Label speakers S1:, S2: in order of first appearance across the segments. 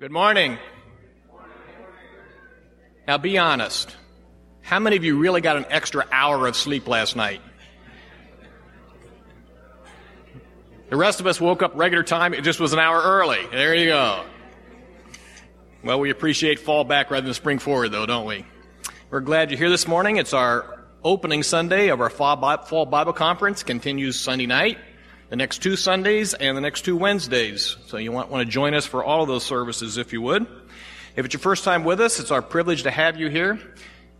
S1: Good morning. Now be honest. How many of you really got an extra hour of sleep last night? The rest of us woke up regular time. It just was an hour early. There you go. Well, we appreciate fall back rather than spring forward, though, don't we? We're glad you're here this morning. It's our opening Sunday of our fall Bible conference. Continues Sunday night the next two Sundays and the next two Wednesdays. So you want, want to join us for all of those services if you would. If it's your first time with us, it's our privilege to have you here.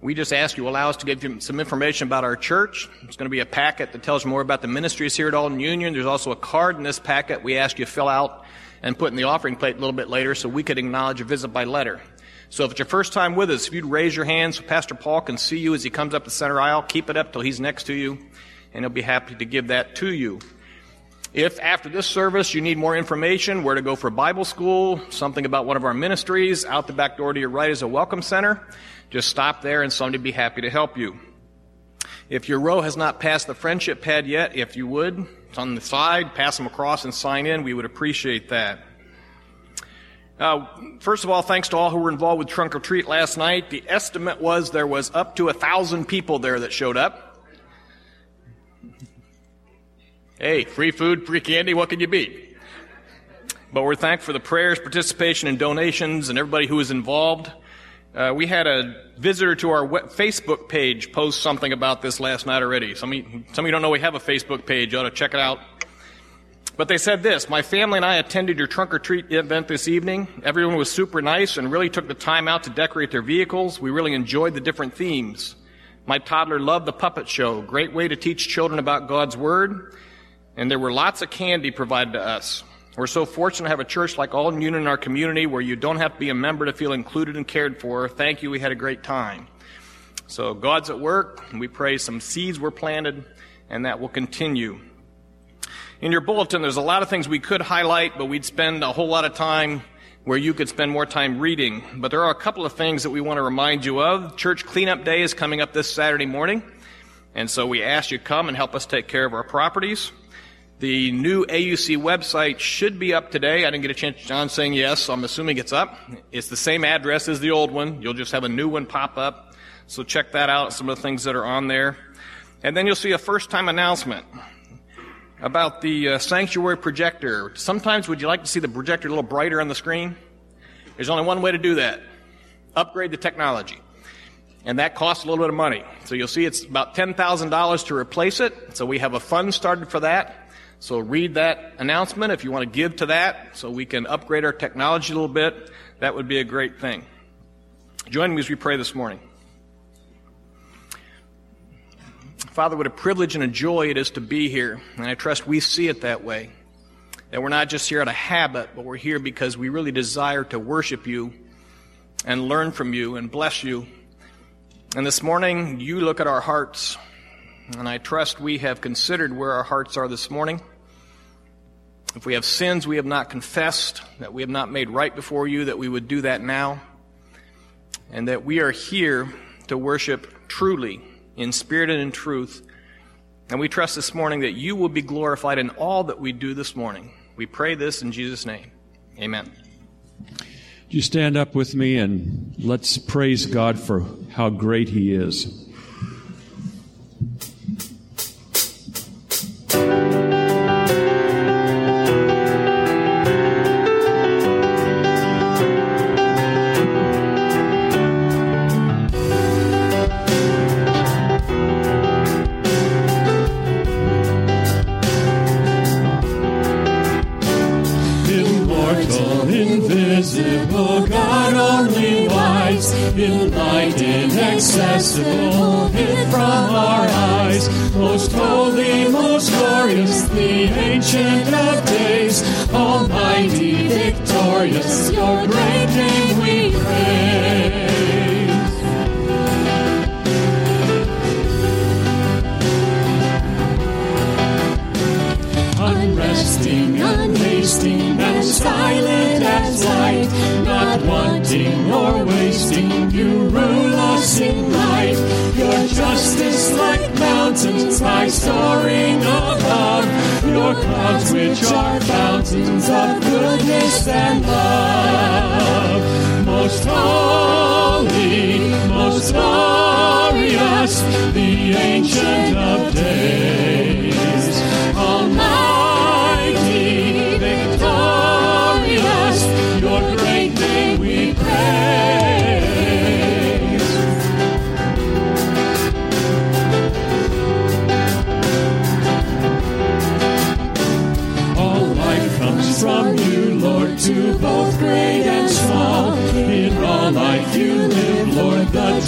S1: We just ask you allow us to give you some information about our church. It's going to be a packet that tells you more about the ministries here at Alden Union. There's also a card in this packet we ask you to fill out and put in the offering plate a little bit later so we could acknowledge a visit by letter. So if it's your first time with us, if you'd raise your hand so Pastor Paul can see you as he comes up the center aisle, keep it up till he's next to you, and he'll be happy to give that to you. If after this service you need more information, where to go for Bible school, something about one of our ministries, out the back door to your right is a welcome center. Just stop there and somebody will be happy to help you. If your row has not passed the friendship pad yet, if you would, it's on the side, pass them across and sign in. We would appreciate that. Uh, first of all, thanks to all who were involved with Trunk or Treat last night. The estimate was there was up to a thousand people there that showed up. Hey, free food, free candy, what can you beat? But we're thankful for the prayers, participation, and donations, and everybody who was involved. Uh, we had a visitor to our Facebook page post something about this last night already. Some of, you, some of you don't know we have a Facebook page. You ought to check it out. But they said this My family and I attended your trunk or treat event this evening. Everyone was super nice and really took the time out to decorate their vehicles. We really enjoyed the different themes. My toddler loved the puppet show. Great way to teach children about God's Word and there were lots of candy provided to us. We're so fortunate to have a church like Alden Union in our community where you don't have to be a member to feel included and cared for. Thank you. We had a great time. So God's at work. We pray some seeds were planted and that will continue. In your bulletin, there's a lot of things we could highlight, but we'd spend a whole lot of time where you could spend more time reading. But there are a couple of things that we want to remind you of. Church cleanup day is coming up this Saturday morning. And so we ask you to come and help us take care of our properties. The new AUC website should be up today. I didn't get a chance. To John saying yes, so I'm assuming it's up. It's the same address as the old one. You'll just have a new one pop up. So check that out, some of the things that are on there. And then you'll see a first time announcement about the uh, sanctuary projector. Sometimes would you like to see the projector a little brighter on the screen? There's only one way to do that. Upgrade the technology. And that costs a little bit of money. So you'll see it's about $10,000 to replace it. So we have a fund started for that. So read that announcement if you want to give to that so we can upgrade our technology a little bit. That would be a great thing. Join me as we pray this morning. Father, what a privilege and a joy it is to be here. And I trust we see it that way. That we're not just here out of habit, but we're here because we really desire to worship you and learn from you and bless you. And this morning, you look at our hearts. And I trust we have considered where our hearts are this morning. If we have sins we have not confessed, that we have not made right before you, that we would do that now. And that we are here to worship truly, in spirit and in truth. And we trust this morning that you will be glorified in all that we do this morning. We pray this in Jesus' name. Amen.
S2: You stand up with me and let's praise God for how great He is.
S3: Victorious, your great name we praise. Unresting, unhasting, and silent as light, not wanting nor wasting, you rule us in justice like mountains, high soaring above. Your clouds, which are fountains of goodness and love. Most holy, most glorious, the ancient of days.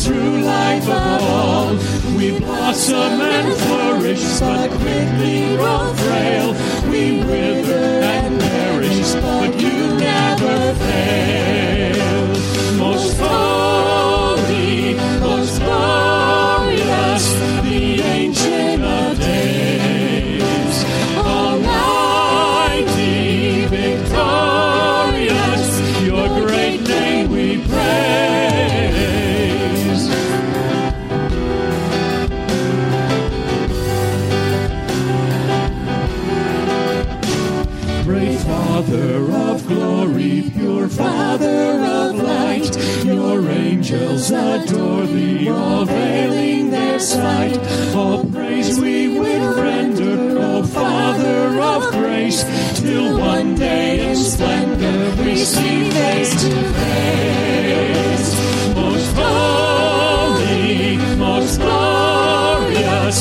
S3: true life of all. We blossom and flourish, but quickly grow frail. We wither and perish, but sight. All praise we will render, O Father of grace, till one day in splendor we see face to face. Most holy, most glorious.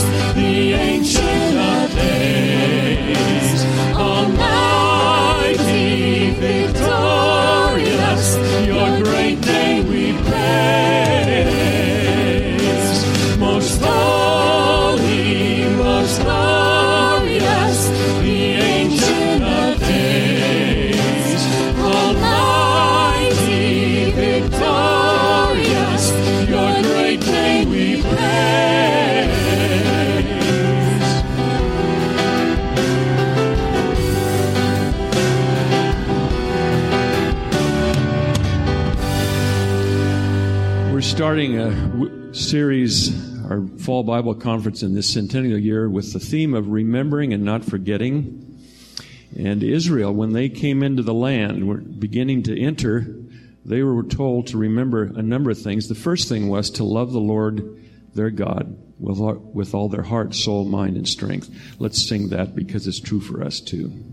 S2: series, our fall Bible conference in this centennial year, with the theme of remembering and not forgetting. And Israel, when they came into the land, were beginning to enter, they were told to remember a number of things. The first thing was to love the Lord their God with all, with all their heart, soul, mind, and strength. Let's sing that because it's true for us too.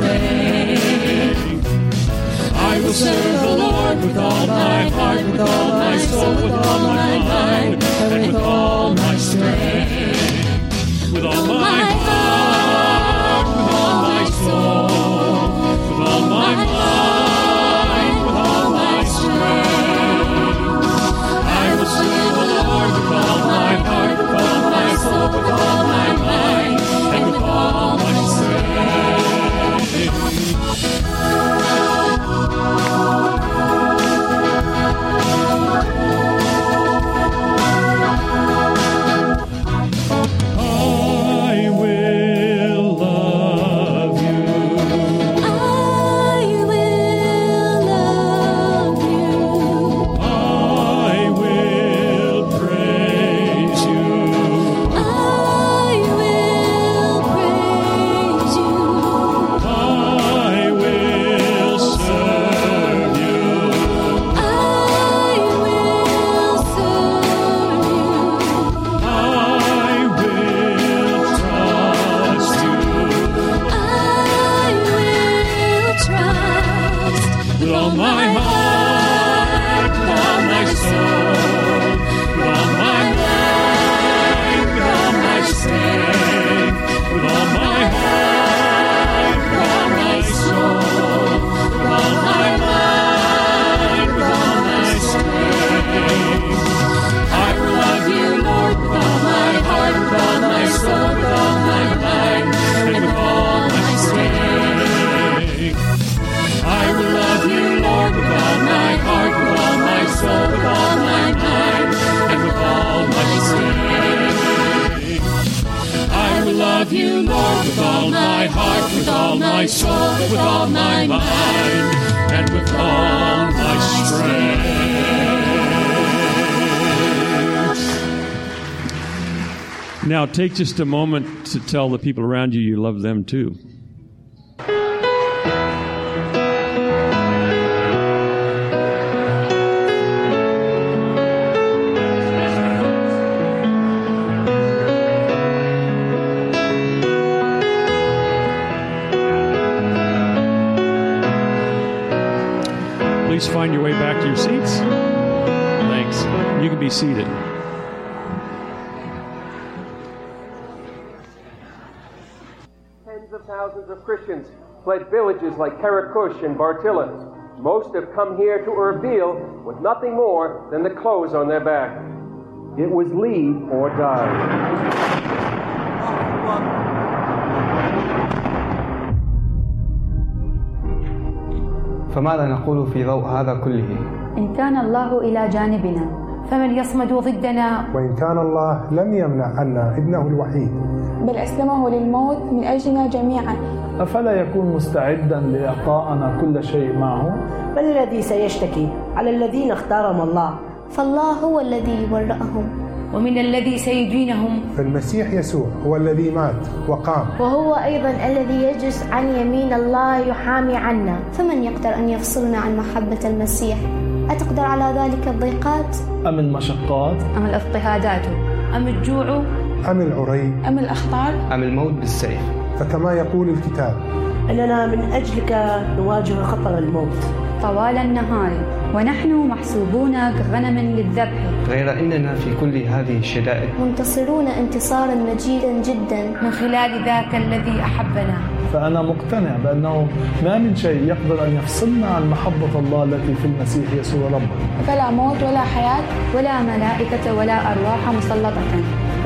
S3: I will serve the Lord with all my heart, with all my soul, with all my mind, and with all my strength.
S2: Now, take just a moment to tell the people around you you love them too.
S4: fled villages like Karakush and Bartilla. Most have come here to Erbil with nothing more than the clothes on their back. It was leave or die.
S5: فماذا نقول في ضوء هذا كله
S6: إن كان الله إلى جانبنا فمن يصمد ضدنا؟
S7: وإن كان الله لم يمنع عنا ابنه الوحيد.
S8: بل أسلمه للموت من أجلنا جميعا.
S9: أفلا يكون مستعدا لإعطاءنا كل شيء معه؟
S10: من الذي سيشتكي على الذين اختارهم الله؟
S11: فالله هو الذي برأهم
S6: ومن الذي سيدينهم؟
S7: فالمسيح يسوع هو الذي مات وقام.
S11: وهو أيضا الذي يجلس عن يمين الله يحامي عنا. فمن يقدر أن يفصلنا عن محبة المسيح؟ أتقدر على ذلك الضيقات؟
S9: أم المشقات؟
S6: أم الاضطهادات؟ أم الجوع؟
S7: أم العري؟
S8: أم الأخطار؟
S5: أم الموت بالسيف؟
S7: فكما يقول الكتاب.
S10: إننا من أجلك نواجه خطر الموت.
S6: طوال النهار. ونحن محسوبون كغنم للذبح.
S5: غير أننا في كل هذه الشدائد.
S11: منتصرون انتصارا مجيدا جدا.
S6: من خلال ذاك الذي أحبنا.
S9: فأنا مقتنع بأنه ما من شيء يقدر أن يفصلنا عن محبة الله التي في المسيح يسوع ربنا.
S8: فلا موت ولا حياة
S6: ولا ملائكة ولا أرواح مسلطة.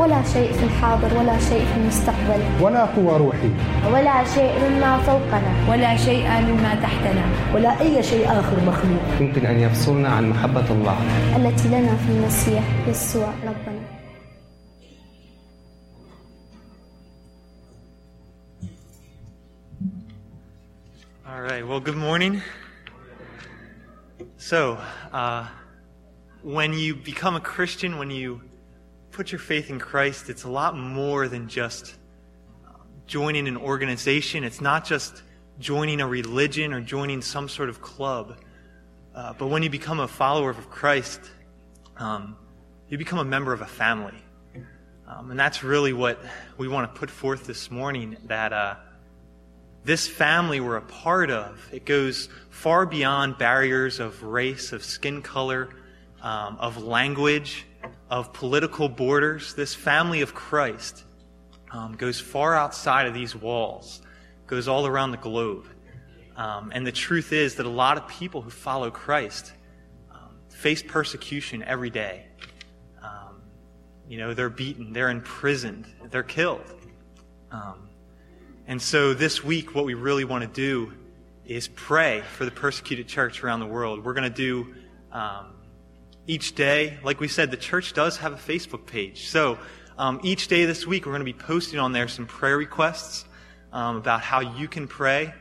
S11: ولا شيء في الحاضر ولا شيء في المستقبل.
S7: ولا قوى روحية
S11: ولا شيء مما فوقنا.
S6: ولا شيء مما تحتنا.
S10: ولا أي شيء آخر مخلوق.
S5: يمكن أن يفصلنا عن محبة الله.
S11: التي لنا في المسيح يسوع ربنا.
S12: All right. Well, good morning. So, uh, when you become a Christian, when you put your faith in Christ, it's a lot more than just joining an organization. It's not just joining a religion or joining some sort of club. Uh, but when you become a follower of Christ, um, you become a member of a family. Um, and that's really what we want to put forth this morning that uh, this family we're a part of, it goes far beyond barriers of race, of skin color, um, of language, of political borders. This family of Christ um, goes far outside of these walls, goes all around the globe. Um, and the truth is that a lot of people who follow Christ um, face persecution every day. Um, you know, they're beaten, they're imprisoned, they're killed. Um, and so this week, what we really want to do is pray for the persecuted church around the world. We're going to do um, each day, like we said, the church does have a Facebook page. So um, each day this week, we're going to be posting on there some prayer requests um, about how you can pray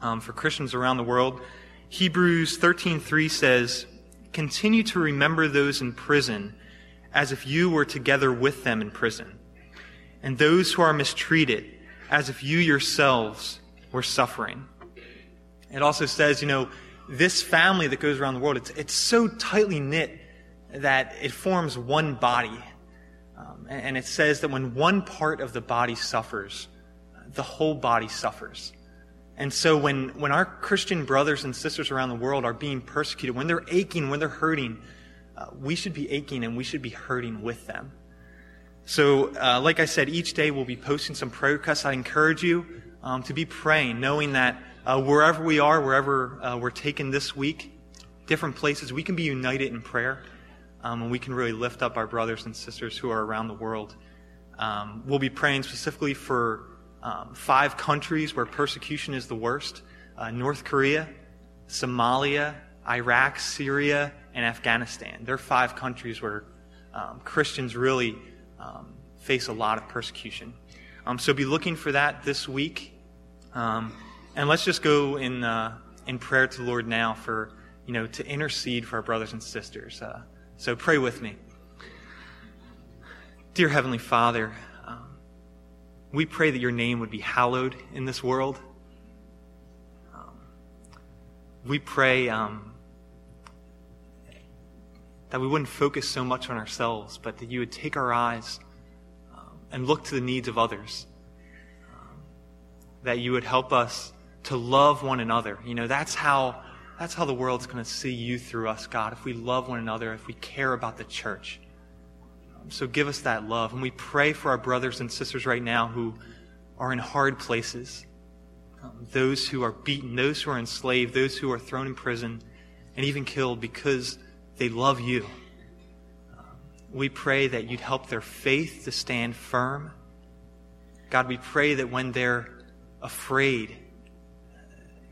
S12: um, for Christians around the world. Hebrews 13:3 says, "Continue to remember those in prison, as if you were together with them in prison, and those who are mistreated." as if you yourselves were suffering. It also says, you know, this family that goes around the world, it's, it's so tightly knit that it forms one body. Um, and, and it says that when one part of the body suffers, the whole body suffers. And so when, when our Christian brothers and sisters around the world are being persecuted, when they're aching, when they're hurting, uh, we should be aching and we should be hurting with them. So, uh, like I said, each day we'll be posting some prayer requests. I encourage you um, to be praying, knowing that uh, wherever we are, wherever uh, we're taken this week, different places, we can be united in prayer. Um, and we can really lift up our brothers and sisters who are around the world. Um, we'll be praying specifically for um, five countries where persecution is the worst uh, North Korea, Somalia, Iraq, Syria, and Afghanistan. There are five countries where um, Christians really um, face a lot of persecution. Um, so be looking for that this week. Um, and let's just go in, uh, in prayer to the Lord now for, you know, to intercede for our brothers and sisters. Uh, so pray with me. Dear Heavenly Father, um, we pray that your name would be hallowed in this world. Um, we pray um, that we wouldn't focus so much on ourselves, but that you would take our eyes um, and look to the needs of others. Um, that you would help us to love one another. You know, that's how that's how the world's going to see you through us, God, if we love one another, if we care about the church. So give us that love. And we pray for our brothers and sisters right now who are in hard places, um, those who are beaten, those who are enslaved, those who are thrown in prison, and even killed because they love you. Um, we pray that you'd help their faith to stand firm. God, we pray that when they're afraid,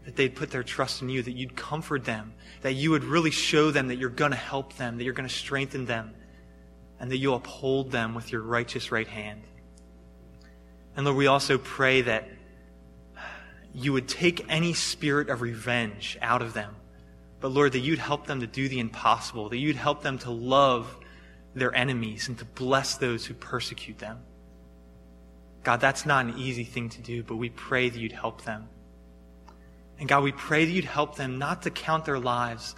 S12: that they'd put their trust in you, that you'd comfort them, that you would really show them that you're going to help them, that you're going to strengthen them, and that you'll uphold them with your righteous right hand. And Lord, we also pray that you would take any spirit of revenge out of them. But Lord, that you'd help them to do the impossible, that you'd help them to love their enemies and to bless those who persecute them. God, that's not an easy thing to do, but we pray that you'd help them. And God, we pray that you'd help them not to count their lives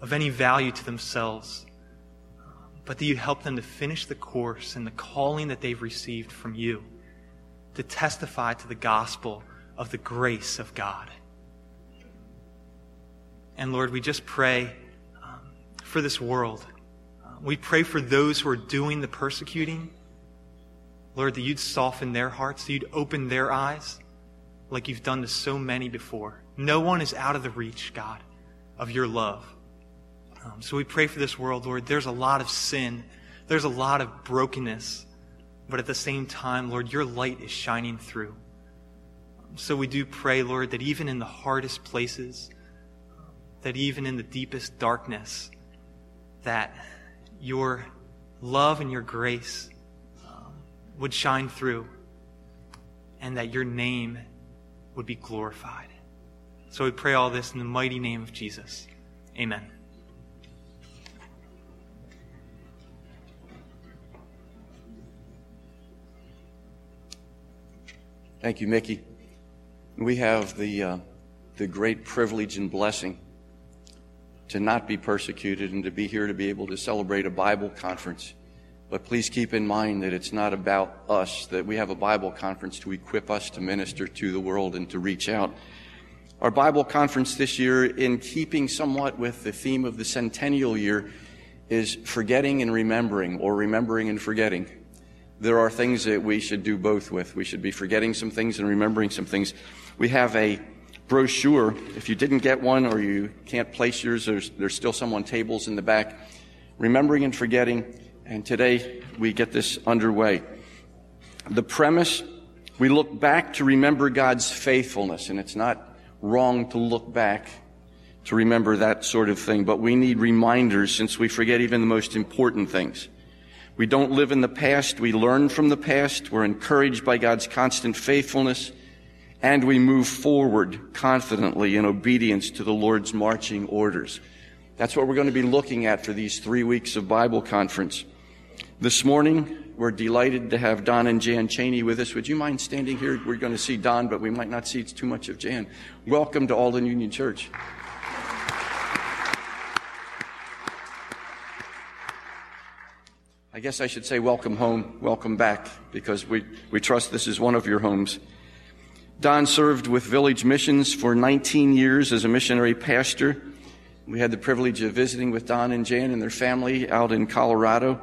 S12: of any value to themselves, but that you'd help them to finish the course and the calling that they've received from you to testify to the gospel of the grace of God. And Lord, we just pray um, for this world. We pray for those who are doing the persecuting. Lord, that you'd soften their hearts, that you'd open their eyes like you've done to so many before. No one is out of the reach, God, of your love. Um, so we pray for this world, Lord. There's a lot of sin, there's a lot of brokenness, but at the same time, Lord, your light is shining through. Um, so we do pray, Lord, that even in the hardest places, that even in the deepest darkness, that your love and your grace um, would shine through, and that your name would be glorified. So we pray all this in the mighty name of Jesus. Amen.
S13: Thank you, Mickey. We have the, uh, the great privilege and blessing to not be persecuted and to be here to be able to celebrate a Bible conference. But please keep in mind that it's not about us, that we have a Bible conference to equip us to minister to the world and to reach out. Our Bible conference this year, in keeping somewhat with the theme of the centennial year, is forgetting and remembering, or remembering and forgetting. There are things that we should do both with. We should be forgetting some things and remembering some things. We have a brochure. If you didn't get one or you can't place yours, there's, there's still some on tables in the back. Remembering and forgetting. And today we get this underway. The premise, we look back to remember God's faithfulness, and it's not wrong to look back to remember that sort of thing, but we need reminders since we forget even the most important things. We don't live in the past, we learn from the past, we're encouraged by God's constant faithfulness, and we move forward confidently in obedience to the Lord's marching orders. That's what we're going to be looking at for these three weeks of Bible conference. This morning, we're delighted to have Don and Jan Cheney with us. Would you mind standing here? We're going to see Don, but we might not see too much of Jan. Welcome to Alden Union Church. I guess I should say welcome home, welcome back, because we, we trust this is one of your homes. Don served with Village Missions for 19 years as a missionary pastor. We had the privilege of visiting with Don and Jan and their family out in Colorado.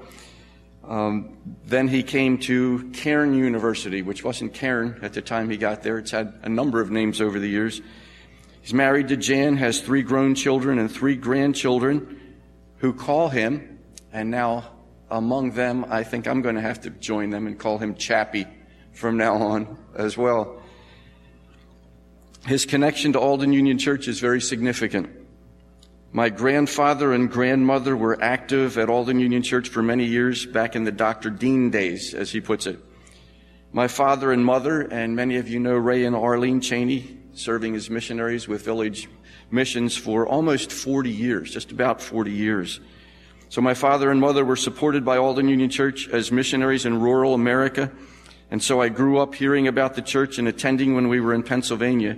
S13: Um, then he came to Cairn University, which wasn't Cairn at the time he got there. It's had a number of names over the years. He's married to Jan, has three grown children and three grandchildren who call him, and now among them, I think I'm going to have to join them and call him Chappie from now on as well. His connection to Alden Union Church is very significant. My grandfather and grandmother were active at Alden Union Church for many years back in the Dr. Dean days, as he puts it. My father and mother, and many of you know Ray and Arlene Cheney, serving as missionaries with Village Missions for almost 40 years, just about 40 years. So my father and mother were supported by Alden Union Church as missionaries in rural America. And so I grew up hearing about the church and attending when we were in Pennsylvania.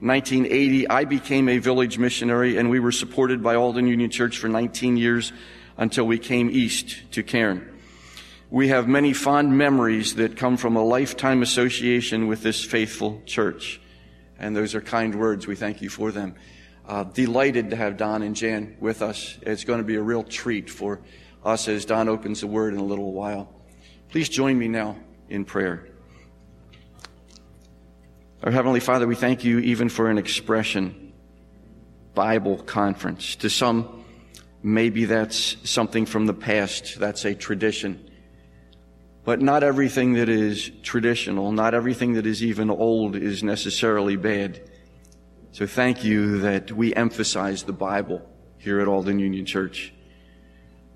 S13: In 1980, I became a village missionary and we were supported by Alden Union Church for 19 years until we came east to Cairn. We have many fond memories that come from a lifetime association with this faithful church. And those are kind words. We thank you for them. Uh, delighted to have Don and Jan with us. It's going to be a real treat for us as Don opens the word in a little while. Please join me now in prayer. Our Heavenly Father, we thank you even for an expression, Bible conference. To some, maybe that's something from the past, that's a tradition. But not everything that is traditional, not everything that is even old is necessarily bad. So thank you that we emphasize the Bible here at Alden Union Church.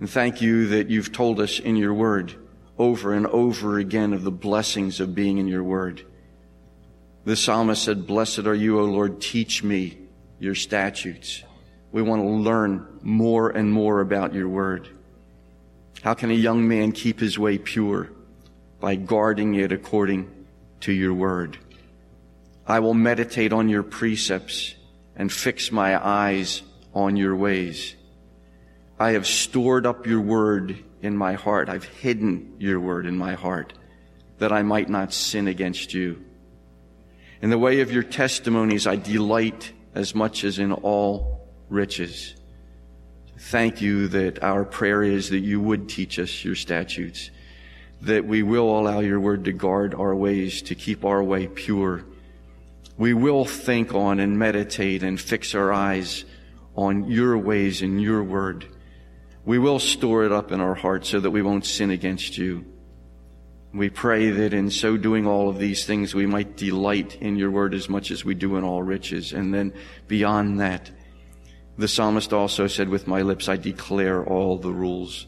S13: And thank you that you've told us in your word over and over again of the blessings of being in your word. The psalmist said, Blessed are you, O Lord, teach me your statutes. We want to learn more and more about your word. How can a young man keep his way pure? By guarding it according to your word. I will meditate on your precepts and fix my eyes on your ways. I have stored up your word in my heart. I've hidden your word in my heart that I might not sin against you. In the way of your testimonies, I delight as much as in all riches. Thank you that our prayer is that you would teach us your statutes, that we will allow your word to guard our ways, to keep our way pure. We will think on and meditate and fix our eyes on your ways and your word. We will store it up in our hearts so that we won't sin against you. We pray that in so doing all of these things, we might delight in your word as much as we do in all riches. And then beyond that, the psalmist also said, with my lips, I declare all the rules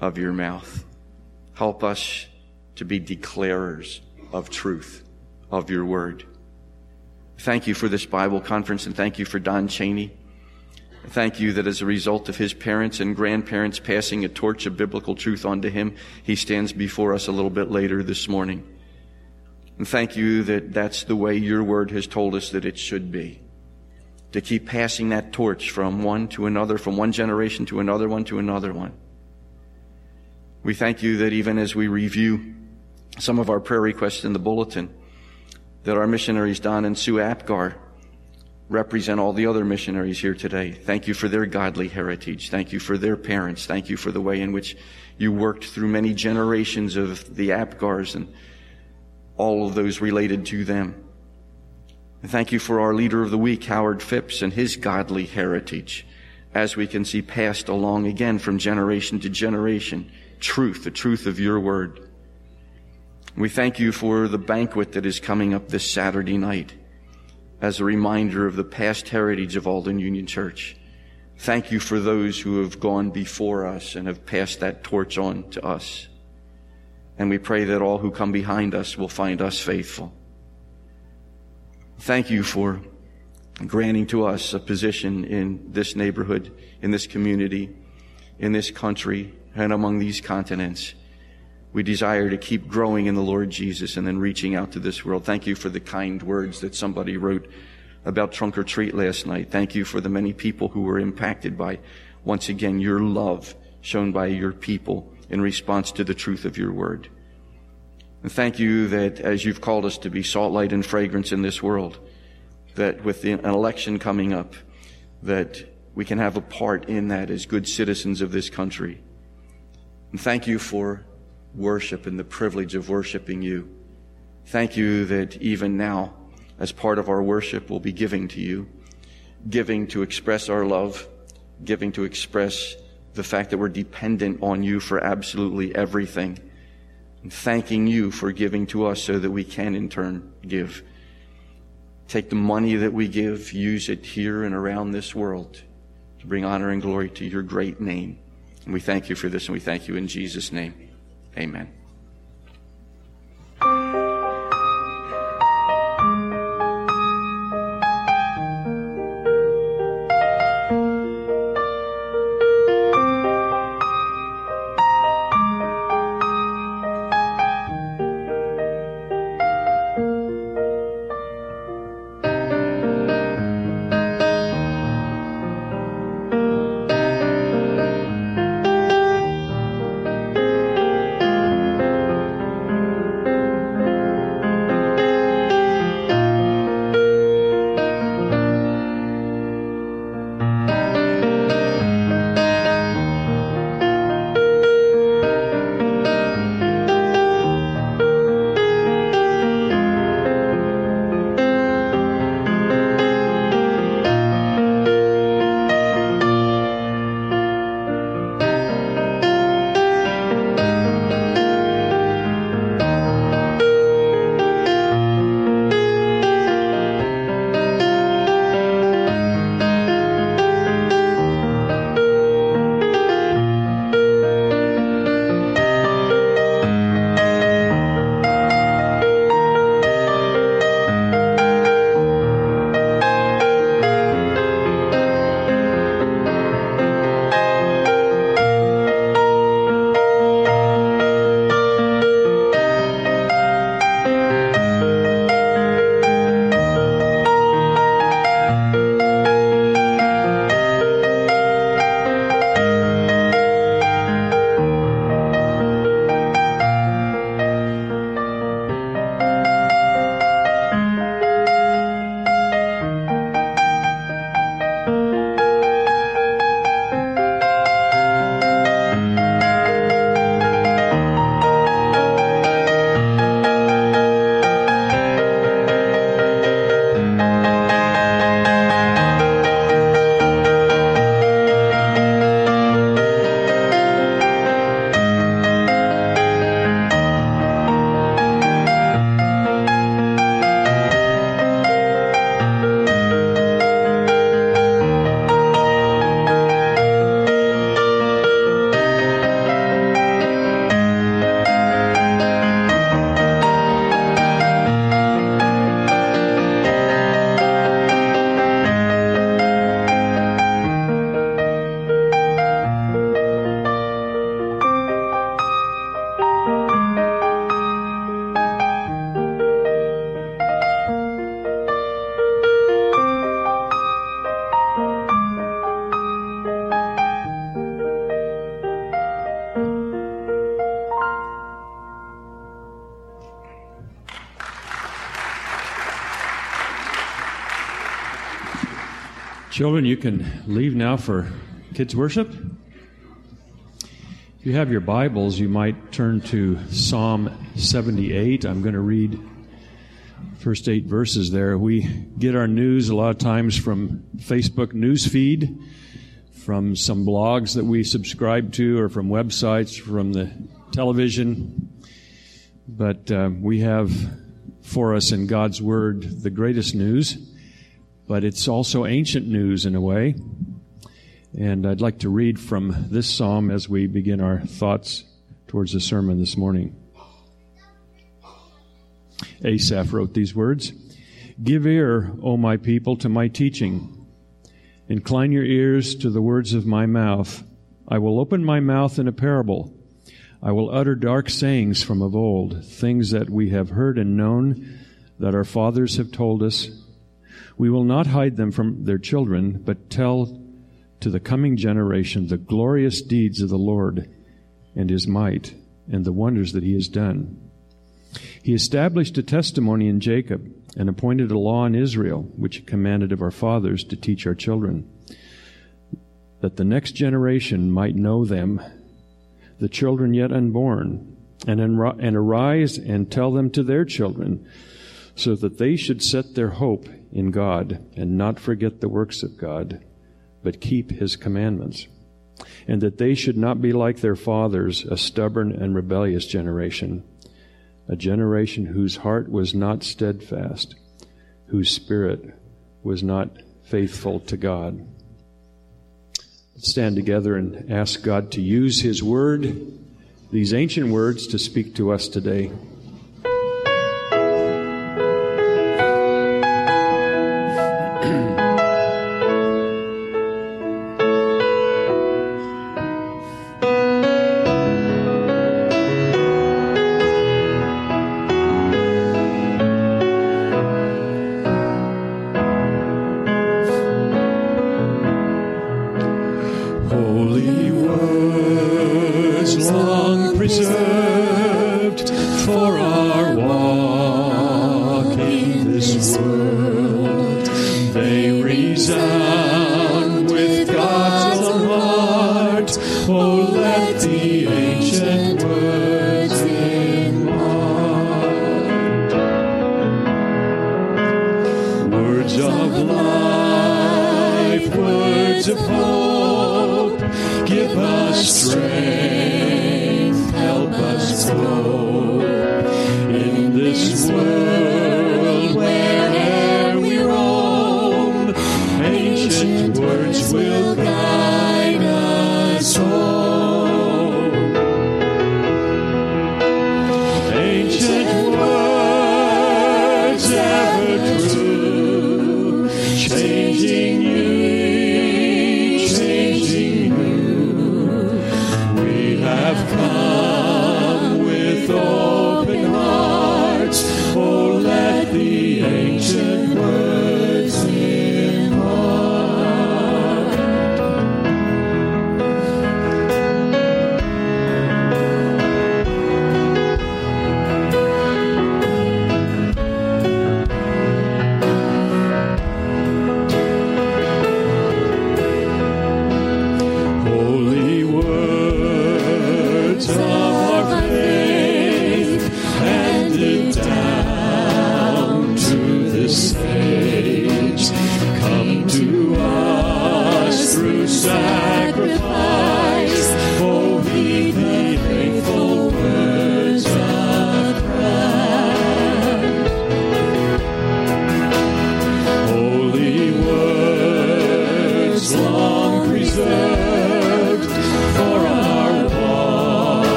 S13: of your mouth. Help us to be declarers of truth, of your word. Thank you for this Bible conference and thank you for Don Cheney. Thank you that as a result of his parents and grandparents passing a torch of biblical truth onto him, he stands before us a little bit later this morning. And thank you that that's the way your word has told us that it should be. To keep passing that torch from one to another, from one generation to another one to another one. We thank you that even as we review some of our prayer requests in the bulletin, that our missionaries, Don and Sue Apgar, represent all the other missionaries here today. Thank you for their godly heritage. Thank you for their parents. Thank you for the way in which you worked through many generations of the Apgars and all of those related to them. And thank you for our leader of the week, Howard Phipps, and his godly heritage, as we can see passed along again from generation to generation. Truth, the truth of your word. We thank you for the banquet that is coming up this Saturday night as a reminder of the past heritage of Alden Union Church. Thank you for those who have gone before us and have passed that torch on to us. And we pray that all who come behind us will find us faithful. Thank you for granting to us a position in this neighborhood, in this community, in this country, and among these continents. We desire to keep growing in the Lord Jesus and then reaching out to this world. Thank you for the kind words that somebody wrote about trunk or treat last night. Thank you for the many people who were impacted by, once again, your love shown by your people in response to the truth of your word. And thank you that as you've called us to be salt, light, and fragrance in this world, that with an election coming up, that we can have a part in that as good citizens of this country. And thank you for worship and the privilege of worshiping you. Thank you that even now, as part of our worship, we'll be giving to you, giving to express our love, giving to express the fact that we're dependent on you for absolutely everything, and thanking you for giving to us so that we can in turn give. Take the money that we give, use it here and around this world to bring honor and glory to your great name. And we thank you for this, and we thank you in Jesus' name. Amen.
S2: Children, you can leave now for kids' worship. If you have your Bibles, you might turn to Psalm 78. I'm going to read first eight verses there. We get our news a lot of times from Facebook news feed, from some blogs that we subscribe to, or from websites, from the television. But uh, we have for us in God's Word the greatest news but it's also ancient news in a way. And I'd like to read from this psalm as we begin our thoughts towards the sermon this morning. Asaph wrote these words Give ear, O my people, to my teaching. Incline your ears to the words of my mouth. I will open my mouth in a parable. I will utter dark sayings from of old, things that we have heard and known, that our fathers have told us we will not hide them from their children, but tell to the coming generation the glorious deeds of the Lord and his might and the wonders that he has done.
S3: He established a testimony in Jacob and appointed a law in Israel, which he commanded of our fathers to teach our children, that the next generation might know them, the children yet unborn, and, and arise and tell them to their children, so that they should set their hope in God and not forget the works of God, but keep his commandments. And that they should not be like their fathers, a stubborn and rebellious generation, a generation whose heart was not steadfast, whose spirit was not faithful to God. Let's stand together and ask God to use his word, these ancient words, to speak to us today. Oh, let the ancient words. Words of life, words of hope.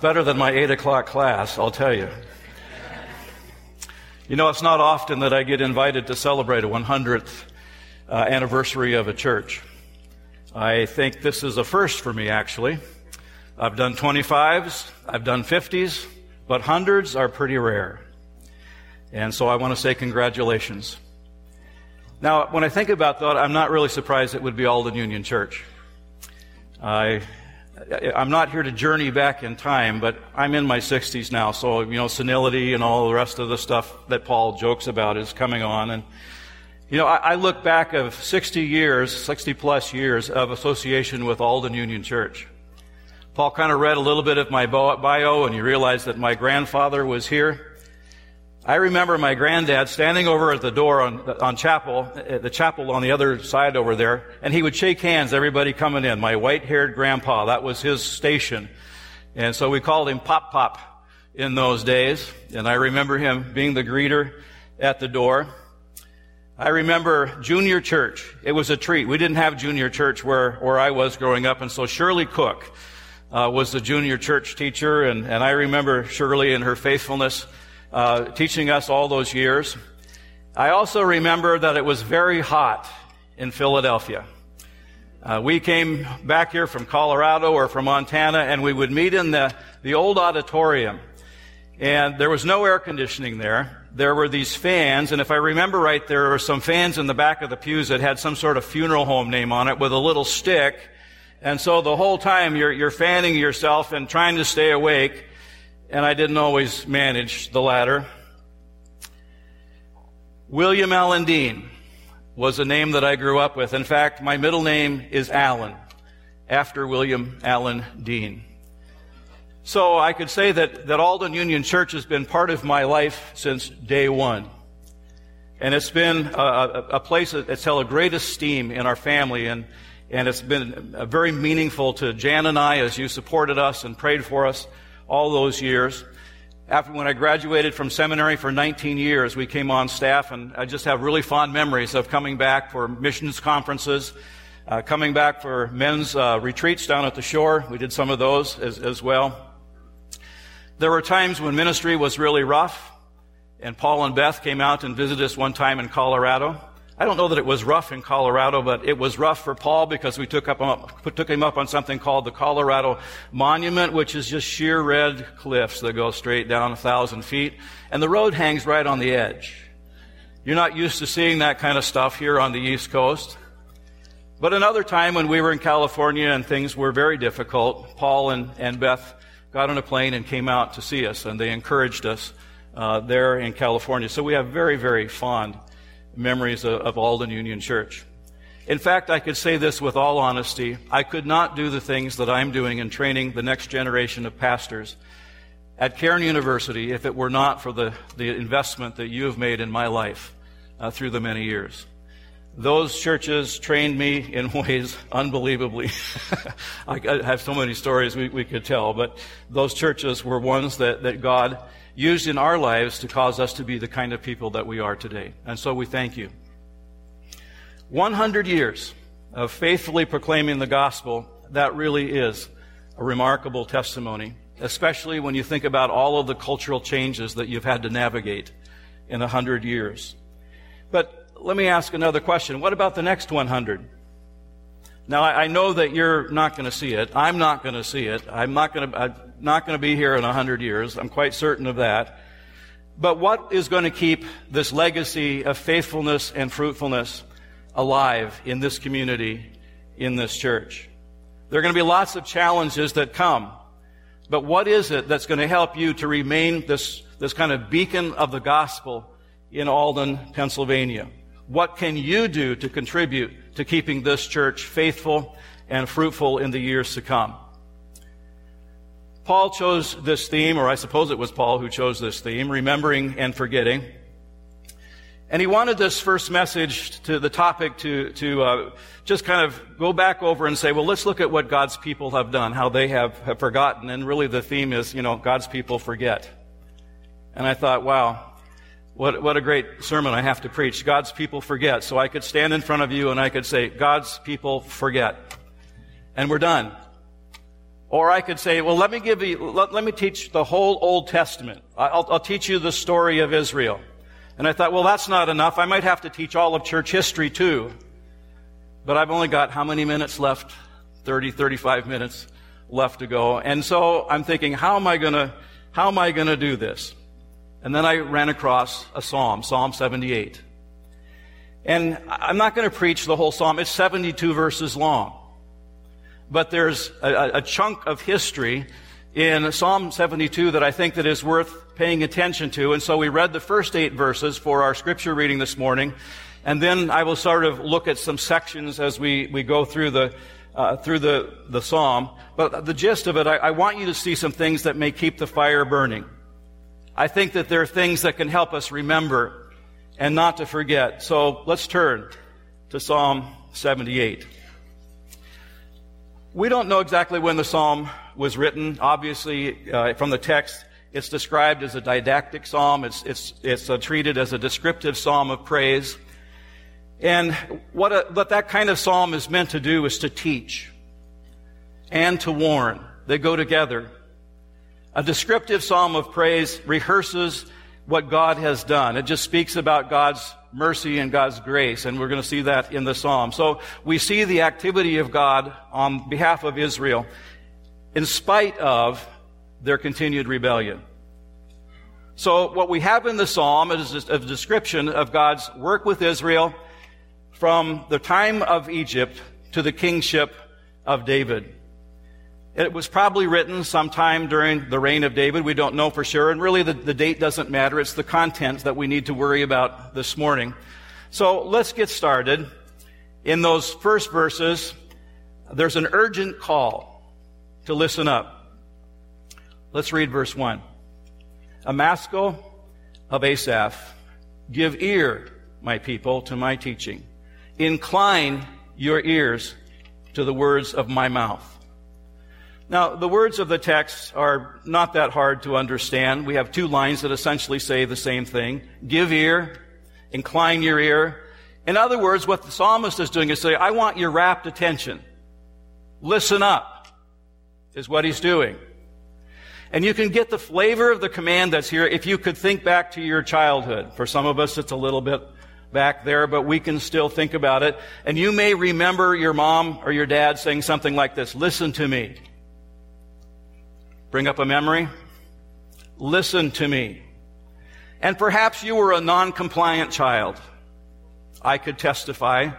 S14: Better than my 8 o'clock class, I'll tell you. You know, it's not often that I get invited to celebrate a 100th uh, anniversary of a church. I think this is a first for me, actually. I've done 25s, I've done 50s, but hundreds are pretty rare. And so I want to say congratulations. Now, when I think about that, I'm not really surprised it would be Aldan Union Church. I, I'm not here to journey back in time, but I'm in my 60s now, so, you know, senility and all the rest of the stuff that Paul jokes about is coming on. And, you know, I, I look back of 60 years, 60 plus years of association with Aldan Union Church. Paul kind of read a little bit of my bio, and you realize that my grandfather was here. I remember my granddad standing over at the door on, on chapel, the chapel on the other side over there, and he would shake hands, everybody coming in. My white-haired grandpa, that was his station. And so we called him Pop Pop in those days. And I remember him being the greeter at the door. I remember junior church. It was a treat. We didn't have junior church where, where I was growing up. And so Shirley Cook uh, was the junior church teacher. And, and I remember Shirley and her faithfulness uh, teaching us all those years. I also remember that it was very hot in Philadelphia. Uh, we came back here from Colorado or from Montana, and we would meet in the, the old auditorium. And there was no air conditioning there. There were these fans, and if I remember right, there were some fans in the back of the pews that had some sort of funeral home name on it with a little stick. And so the whole time you're, you're fanning yourself and trying to stay awake and I didn't always manage the latter. William Allen Dean was a name that I grew up with. In fact, my middle name is Allen, after William Allen Dean. So I could say that, that Aldan Union Church has been part of my life since day one. And it's been a, a place that's held a great esteem in our family, and, and it's been very meaningful to Jan and I as you supported us and prayed for us all those years. After when I graduated from seminary for 19 years, we came on staff, and I just have really fond memories of coming back for missions conferences, uh, coming back for men's uh, retreats down at the shore. We did some of those as, as well. There were times when ministry was really rough, and Paul and Beth came out and visited us one time in Colorado. I don't know that it was rough in Colorado, but it was rough for Paul because we took, up, took him up on something called the Colorado Monument, which is just sheer red cliffs that go straight down a thousand feet. And the road hangs right on the edge. You're not used to seeing that kind of stuff here on the East Coast. But another time when we were in California and things were very difficult, Paul and, and Beth got on a plane and came out to see us, and they encouraged us uh, there in California. So we have very, very fond memories of, of Aldan Union Church. In fact, I could say this with all honesty. I could not do the things that I'm doing in training the next generation of pastors at Cairn University if it were not for the, the investment that you have made in my life uh, through the many years. Those churches trained me in ways unbelievably. I have so many stories we, we could tell, but those churches were ones that, that God used in our lives to cause us to be the kind of people that we are today. And so we thank you. 100 years of faithfully proclaiming the gospel, that really is a remarkable testimony, especially when you think about all of the cultural changes that you've had to navigate in 100 years. But let me ask another question. What about the next 100? Now, I know that you're not going to see it. I'm not going to see it. I'm not going to, not going to be here in a hundred years. I'm quite certain of that. But what is going to keep this legacy of faithfulness and fruitfulness alive in this community, in this church? There are going to be lots of challenges that come. But what is it that's going to help you to remain this, this kind of beacon of the gospel in Aldan, Pennsylvania? What can you do to contribute to keeping this church faithful and fruitful in the years to come. Paul chose this theme, or I suppose it was Paul who chose this theme, remembering and forgetting. And he wanted this first message to the topic to, to uh, just kind of go back over and say, well, let's look at what God's people have done, how they have, have forgotten. And really the theme is, you know, God's people forget. And I thought, wow, What, what a great sermon I have to preach. God's people forget. So I could stand in front of you and I could say, God's people forget. And we're done. Or I could say, well, let me give you, let, let me teach the whole Old Testament. I'll, I'll teach you the story of Israel. And I thought, well, that's not enough. I might have to teach all of church history too. But I've only got how many minutes left? 30, 35 minutes left to go. And so I'm thinking, how am I gonna, how am I gonna do this? And then I ran across a psalm, Psalm 78. And I'm not going to preach the whole psalm. It's 72 verses long. But there's a, a, chunk of history in Psalm 72 that I think that is worth paying attention to. And so we read the first eight verses for our scripture reading this morning. And then I will sort of look at some sections as we, we go through the, uh, through the, the psalm. But the gist of it, I, I want you to see some things that may keep the fire burning. I think that there are things that can help us remember and not to forget. So let's turn to Psalm 78. We don't know exactly when the psalm was written. Obviously, uh, from the text, it's described as a didactic psalm. It's, it's, it's uh, treated as a descriptive psalm of praise. And what, a, what that kind of psalm is meant to do is to teach and to warn. They go together. A descriptive psalm of praise rehearses what God has done. It just speaks about God's mercy and God's grace, and we're going to see that in the psalm. So we see the activity of God on behalf of Israel in spite of their continued rebellion. So what we have in the psalm is a description of God's work with Israel from the time of Egypt to the kingship of David. It was probably written sometime during the reign of David. We don't know for sure. And really, the, the date doesn't matter. It's the content that we need to worry about this morning. So let's get started. In those first verses, there's an urgent call to listen up. Let's read verse 1. A maskil of Asaph, give ear, my people, to my teaching. Incline your ears to the words of my mouth. Now, the words of the text are not that hard to understand. We have two lines that essentially say the same thing. Give ear, incline your ear. In other words, what the psalmist is doing is saying, I want your rapt attention. Listen up, is what he's doing. And you can get the flavor of the command that's here if you could think back to your childhood. For some of us, it's a little bit back there, but we can still think about it. And you may remember your mom or your dad saying something like this, listen to me. Bring up a memory? Listen to me. And perhaps you were a non-compliant child. I could testify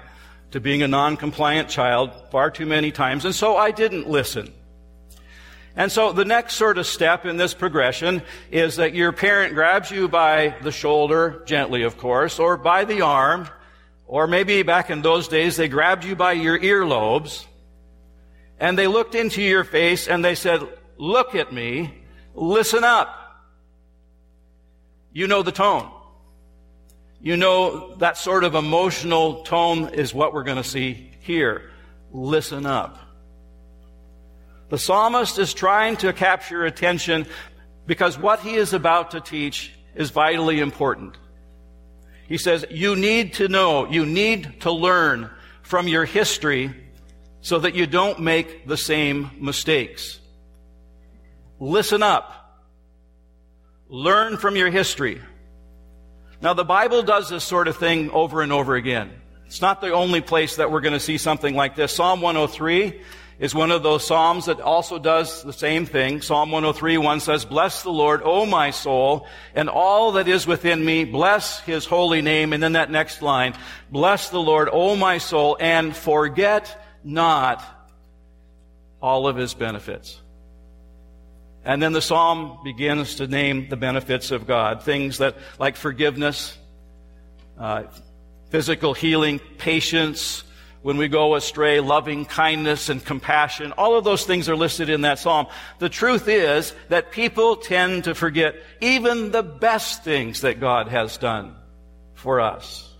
S14: to being a non-compliant child far too many times, and so I didn't listen. And so the next sort of step in this progression is that your parent grabs you by the shoulder, gently of course, or by the arm, or maybe back in those days they grabbed you by your earlobes, and they looked into your face and they said, look at me, listen up. You know the tone. You know that sort of emotional tone is what we're going to see here. Listen up. The psalmist is trying to capture attention because what he is about to teach is vitally important. He says, you need to know, you need to learn from your history so that you don't make the same mistakes. Listen up. Learn from your history. Now, the Bible does this sort of thing over and over again. It's not the only place that we're going to see something like this. Psalm 103 is one of those Psalms that also does the same thing. Psalm 103, 1 says, Bless the Lord, O my soul, and all that is within me, bless his holy name. And then that next line, Bless the Lord, O my soul, and forget not all of his benefits. And then the psalm begins to name the benefits of God. Things that, like forgiveness, uh, physical healing, patience, when we go astray, loving kindness and compassion. All of those things are listed in that psalm. The truth is that people tend to forget even the best things that God has done for us.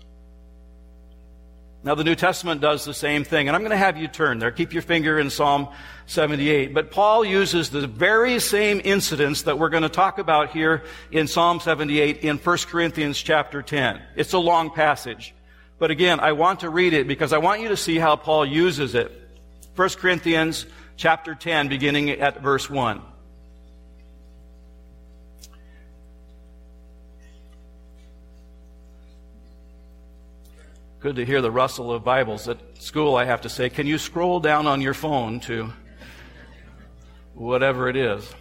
S14: Now, the New Testament does the same thing, and I'm going to have you turn there. Keep your finger in Psalm 78. But Paul uses the very same incidents that we're going to talk about here in Psalm 78 in 1 Corinthians chapter 10. It's a long passage. But again, I want to read it because I want you to see how Paul uses it. 1 Corinthians chapter 10, beginning at verse 1. Good to hear the rustle of Bibles. At school, I have to say, can you scroll down on your phone to whatever it is?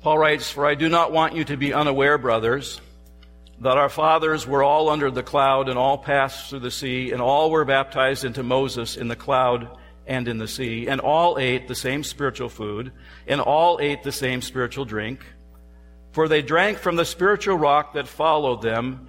S14: Paul writes, For I do not want you to be unaware, brothers, that our fathers were all under the cloud and all passed through the sea, and all were baptized into Moses in the cloud and in the sea, and all ate the same spiritual food, and all ate the same spiritual drink. For they drank from the spiritual rock that followed them,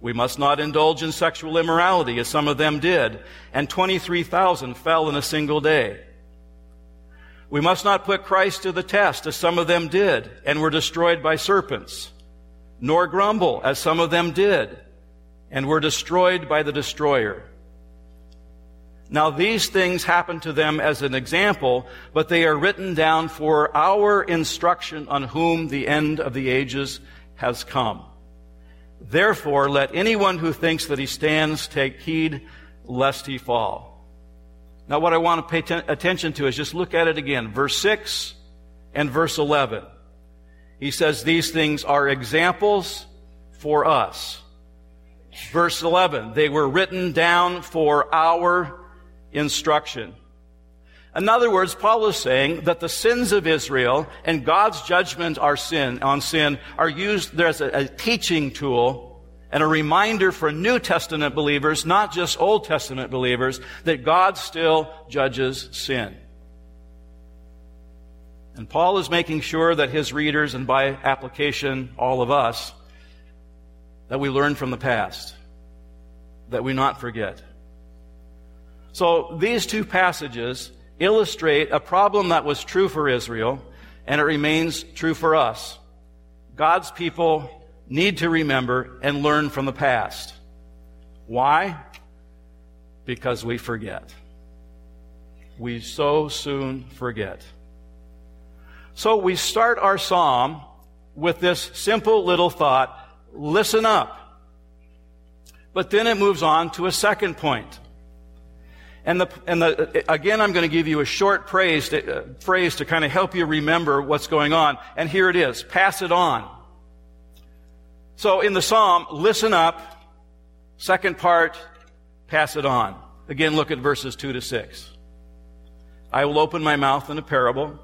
S14: We must not indulge in sexual immorality, as some of them did, and 23,000 fell in a single day. We must not put Christ to the test, as some of them did, and were destroyed by serpents, nor grumble, as some of them did, and were destroyed by the destroyer. Now these things happened to them as an example, but they are written down for our instruction on whom the end of the ages has come. Therefore, let anyone who thinks that he stands take heed lest he fall. Now, what I want to pay t- attention to is just look at it again. Verse 6 and verse 11. He says these things are examples for us. Verse 11, they were written down for our instruction. In other words, Paul is saying that the sins of Israel and God's judgment on sin, on sin are used there as a, a teaching tool and a reminder for New Testament believers, not just Old Testament believers, that God still judges sin. And Paul is making sure that his readers, and by application, all of us, that we learn from the past, that we not forget. So these two passages illustrate a problem that was true for Israel, and it remains true for us. God's people need to remember and learn from the past. Why? Because we forget. We so soon forget. So we start our psalm with this simple little thought listen up. But then it moves on to a second point. And, the, and the, again, I'm going to give you a short to, uh, phrase to kind of help you remember what's going on. And here it is pass it on. So in the psalm, listen up. Second part, pass it on. Again, look at verses 2 to 6. I will open my mouth in a parable.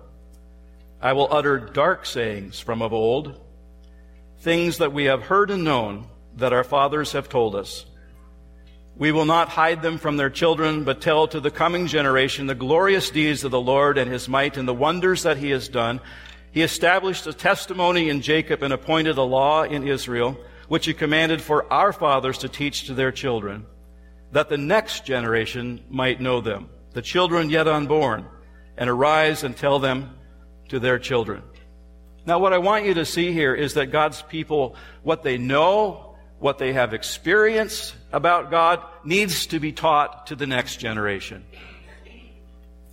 S14: I will utter dark sayings from of old, things that we have heard and known that our fathers have told us. We will not hide them from their children, but tell to the coming generation the glorious deeds of the Lord and his might and the wonders that he has done. He established a testimony in Jacob and appointed a law in Israel, which he commanded for our fathers to teach to their children, that the next generation might know them, the children yet unborn, and arise and tell them to their children. Now, what I want you to see here is that God's people, what they know, what they have experienced about God needs to be taught to the next generation.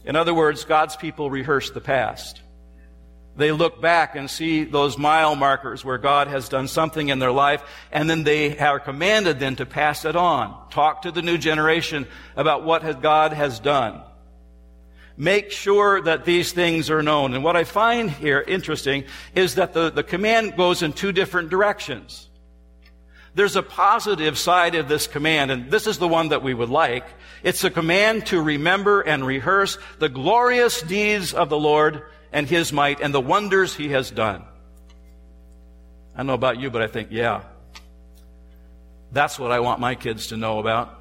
S14: In other words, God's people rehearse the past. They look back and see those mile markers where God has done something in their life, and then they are commanded then to pass it on. Talk to the new generation about what God has done. Make sure that these things are known. And what I find here interesting is that the, the command goes in two different directions. There's a positive side of this command, and this is the one that we would like. It's a command to remember and rehearse the glorious deeds of the Lord and His might and the wonders He has done. I don't know about you, but I think, yeah, that's what I want my kids to know about.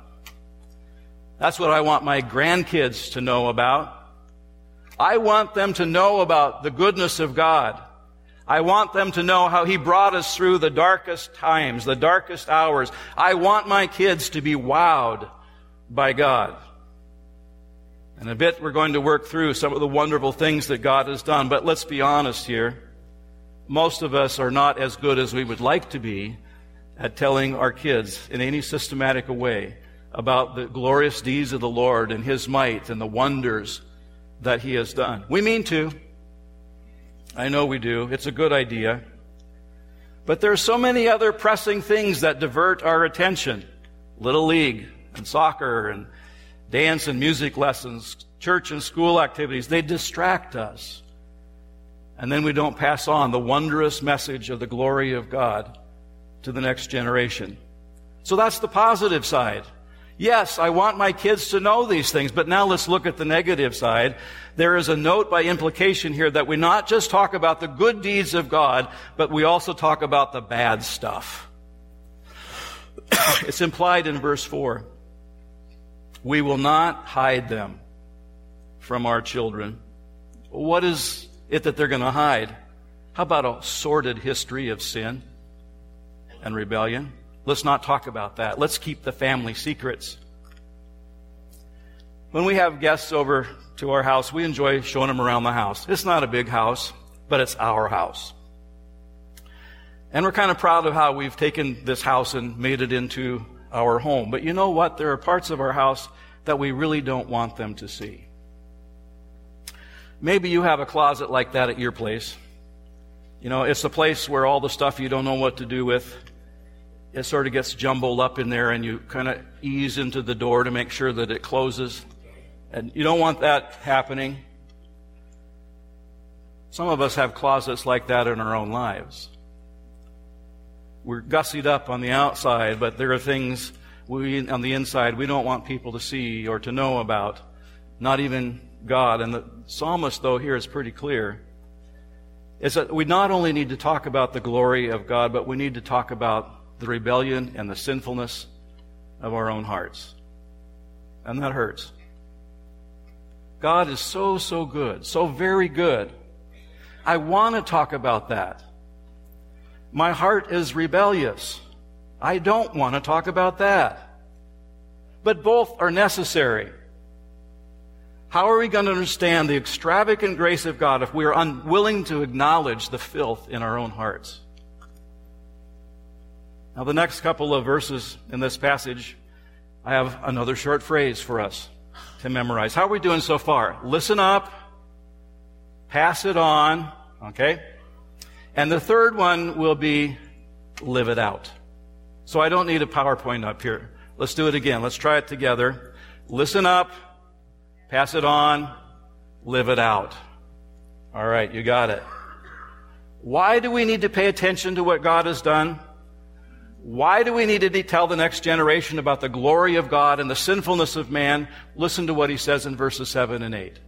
S14: That's what I want my grandkids to know about. I want them to know about the goodness of God. I want them to know how He brought us through the darkest times, the darkest hours. I want my kids to be wowed by God. In a bit, we're going to work through some of the wonderful things that God has done, but let's be honest here. Most of us are not as good as we would like to be at telling our kids in any systematic way about the glorious deeds of the Lord and His might and the wonders that He has done. We mean to. I know we do. It's a good idea. But there are so many other pressing things that divert our attention. Little League and soccer and dance and music lessons, church and school activities, they distract us. And then we don't pass on the wondrous message of the glory of God to the next generation. So that's the positive side. Yes, I want my kids to know these things, but now let's look at the negative side. There is a note by implication here that we not just talk about the good deeds of God, but we also talk about the bad stuff. it's implied in verse 4. We will not hide them from our children. What is it that they're going to hide? How about a sordid history of sin and rebellion? Let's not talk about that. Let's keep the family secrets. When we have guests over to our house, we enjoy showing them around the house. It's not a big house, but it's our house. And we're kind of proud of how we've taken this house and made it into our home. But you know what? There are parts of our house that we really don't want them to see. Maybe you have a closet like that at your place. You know, it's the place where all the stuff you don't know what to do with, it sort of gets jumbled up in there and you kind of ease into the door to make sure that it closes. And you don't want that happening. Some of us have closets like that in our own lives. We're gussied up on the outside, but there are things we, on the inside we don't want people to see or to know about, not even God. And the psalmist, though, here is pretty clear, is that we not only need to talk about the glory of God, but we need to talk about the rebellion and the sinfulness of our own hearts. And that hurts. God is so, so good, so very good. I want to talk about that. My heart is rebellious. I don't want to talk about that. But both are necessary. How are we going to understand the extravagant grace of God if we are unwilling to acknowledge the filth in our own hearts? Now, the next couple of verses in this passage, I have another short phrase for us to memorize. How are we doing so far? Listen up, pass it on, okay? And the third one will be live it out. So I don't need a PowerPoint up here. Let's do it again. Let's try it together. Listen up, pass it on, live it out. All right, you got it. Why do we need to pay attention to what God has done? Why do we need to tell the next generation about the glory of God and the sinfulness of man? Listen to what he says in verses 7 and 8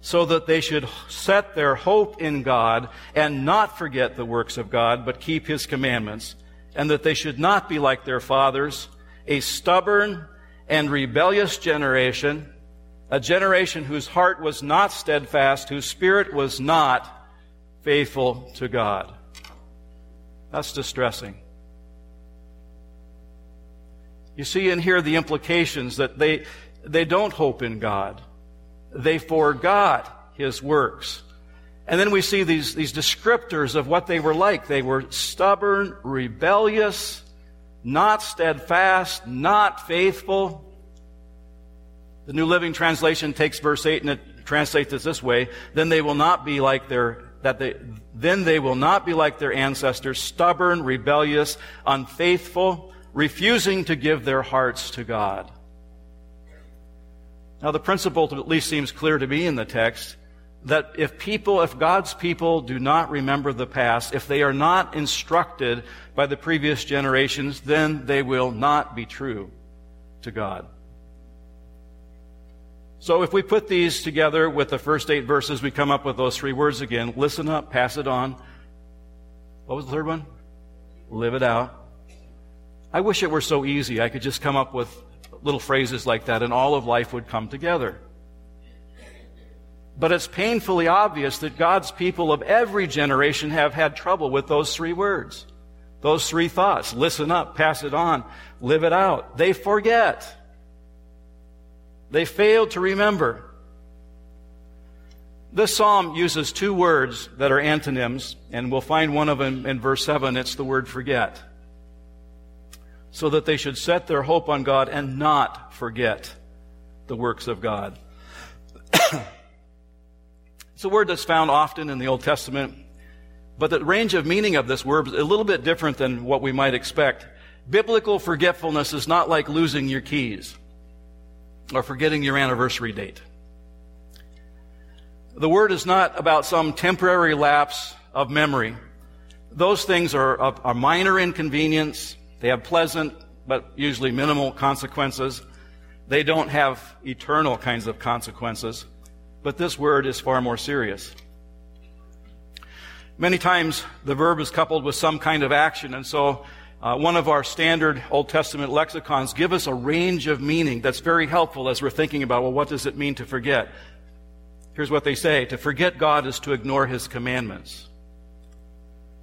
S14: so that they should set their hope in God and not forget the works of God, but keep His commandments, and that they should not be like their fathers, a stubborn and rebellious generation, a generation whose heart was not steadfast, whose spirit was not faithful to God. That's distressing. You see and hear the implications that they, they don't hope in God they forgot his works. And then we see these, these descriptors of what they were like. They were stubborn, rebellious, not steadfast, not faithful. The New Living Translation takes verse 8 and it translates it this way. Then they will not be like their, that they, then they will not be like their ancestors, stubborn, rebellious, unfaithful, refusing to give their hearts to God. Now, the principle at least seems clear to me in the text that if people, if God's people do not remember the past, if they are not instructed by the previous generations, then they will not be true to God. So if we put these together with the first eight verses, we come up with those three words again. Listen up, pass it on. What was the third one? Live it out. I wish it were so easy. I could just come up with little phrases like that, and all of life would come together. But it's painfully obvious that God's people of every generation have had trouble with those three words. Those three thoughts. Listen up, pass it on, live it out. They forget. They fail to remember. This psalm uses two words that are antonyms, and we'll find one of them in verse 7. It's the word forget. So that they should set their hope on God and not forget the works of God. it's a word that's found often in the Old Testament, but the range of meaning of this word is a little bit different than what we might expect. Biblical forgetfulness is not like losing your keys or forgetting your anniversary date. The word is not about some temporary lapse of memory. Those things are a minor inconvenience. They have pleasant, but usually minimal consequences. They don't have eternal kinds of consequences. But this word is far more serious. Many times the verb is coupled with some kind of action, and so uh, one of our standard Old Testament lexicons give us a range of meaning that's very helpful as we're thinking about, well, what does it mean to forget? Here's what they say To forget God is to ignore his commandments.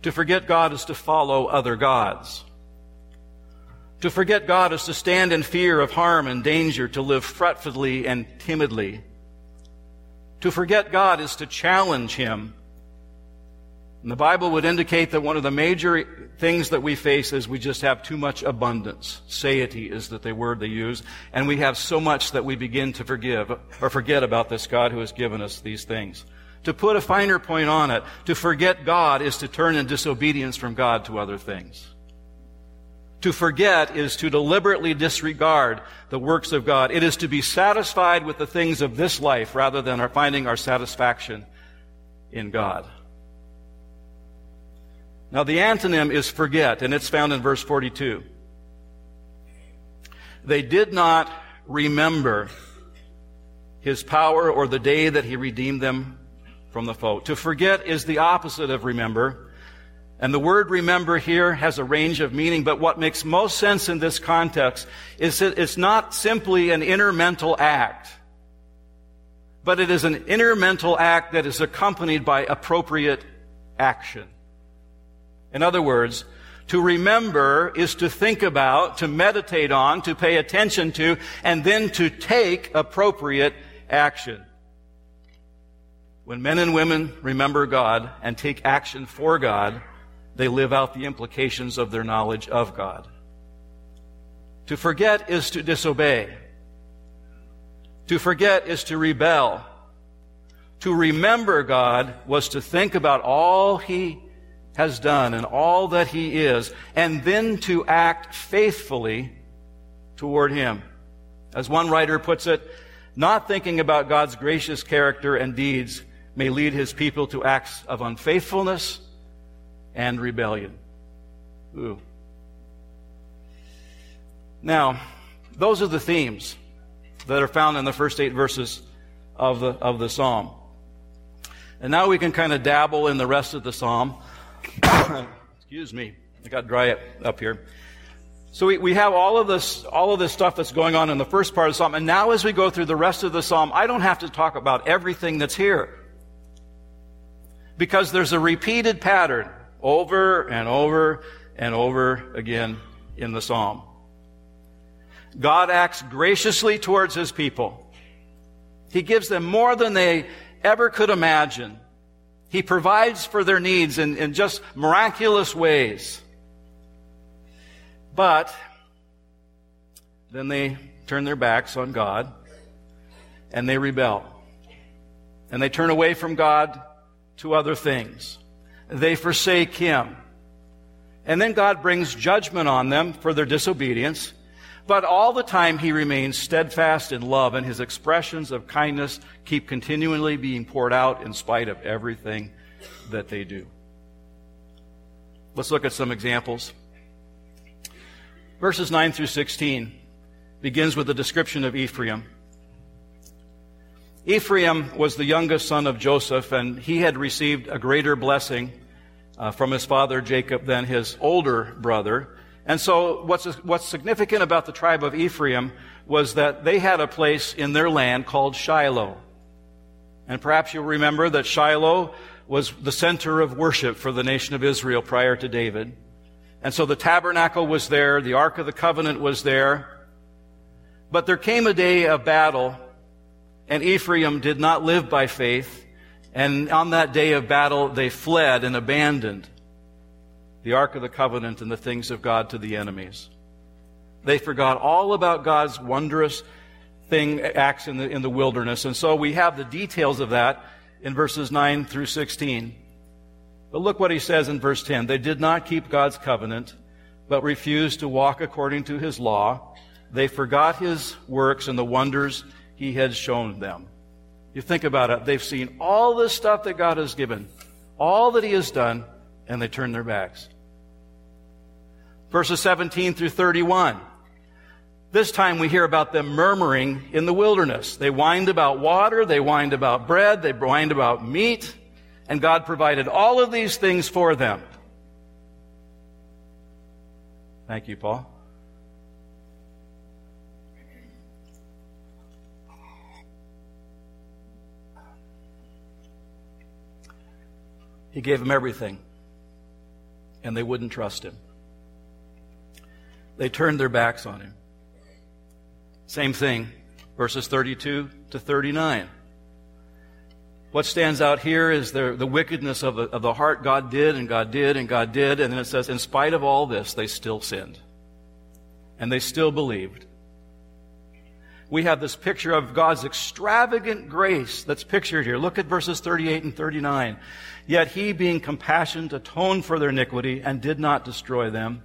S14: To forget God is to follow other gods. To forget God is to stand in fear of harm and danger, to live fretfully and timidly. To forget God is to challenge him and the Bible would indicate that one of the major things that we face is we just have too much abundance. Satiety is the word they use. And we have so much that we begin to forgive or forget about this God who has given us these things. To put a finer point on it, to forget God is to turn in disobedience from God to other things. To forget is to deliberately disregard the works of God. It is to be satisfied with the things of this life rather than our finding our satisfaction in God. Now, the antonym is forget, and it's found in verse 42. They did not remember his power or the day that he redeemed them from the foe. To forget is the opposite of remember. And the word remember here has a range of meaning, but what makes most sense in this context is that it's not simply an inner mental act, but it is an inner mental act that is accompanied by appropriate action. In other words, to remember is to think about, to meditate on, to pay attention to, and then to take appropriate action. When men and women remember God and take action for God, they live out the implications of their knowledge of God. To forget is to disobey. To forget is to rebel. To remember God was to think about all He has done and all that he is, and then to act faithfully toward him. As one writer puts it, not thinking about God's gracious character and deeds may lead his people to acts of unfaithfulness and rebellion. Ooh. Now, those are the themes that are found in the first eight verses of the, of the psalm. And now we can kind of dabble in the rest of the psalm. Excuse me. I got dry up here. So we, we have all of this, all of this stuff that's going on in the first part of the psalm. And now as we go through the rest of the psalm, I don't have to talk about everything that's here. Because there's a repeated pattern over and over and over again in the psalm. God acts graciously towards his people. He gives them more than they ever could imagine. He provides for their needs in, in just miraculous ways. But then they turn their backs on God and they rebel. And they turn away from God to other things. They forsake Him. And then God brings judgment on them for their disobedience. But all the time he remains steadfast in love, and his expressions of kindness keep continually being poured out in spite of everything that they do. Let's look at some examples. Verses 9 through 16 begins with a description of Ephraim. Ephraim was the youngest son of Joseph, and he had received a greater blessing uh, from his father Jacob than his older brother. And so, what's, what's significant about the tribe of Ephraim was that they had a place in their land called Shiloh. And perhaps you'll remember that Shiloh was the center of worship for the nation of Israel prior to David. And so the tabernacle was there, the Ark of the Covenant was there. But there came a day of battle, and Ephraim did not live by faith. And on that day of battle, they fled and abandoned the Ark of the Covenant and the things of God to the enemies. They forgot all about God's wondrous thing, acts in the, in the wilderness. And so we have the details of that in verses 9 through 16. But look what he says in verse 10. They did not keep God's covenant, but refused to walk according to his law. They forgot his works and the wonders he had shown them. You think about it. They've seen all this stuff that God has given, all that he has done, and they turn their backs. Verses 17 through 31. This time we hear about them murmuring in the wilderness. They whined about water, they whined about bread, they whined about meat, and God provided all of these things for them. Thank you, Paul. He gave them everything, and they wouldn't trust him. They turned their backs on him. Same thing, verses 32 to 39. What stands out here is the, the wickedness of of the heart. God did, and God did, and God did. And then it says, in spite of all this, they still sinned. And they still believed. We have this picture of God's extravagant grace that's pictured here. Look at verses 38 and 39. Yet he, being compassionate, atoned for their iniquity and did not destroy them.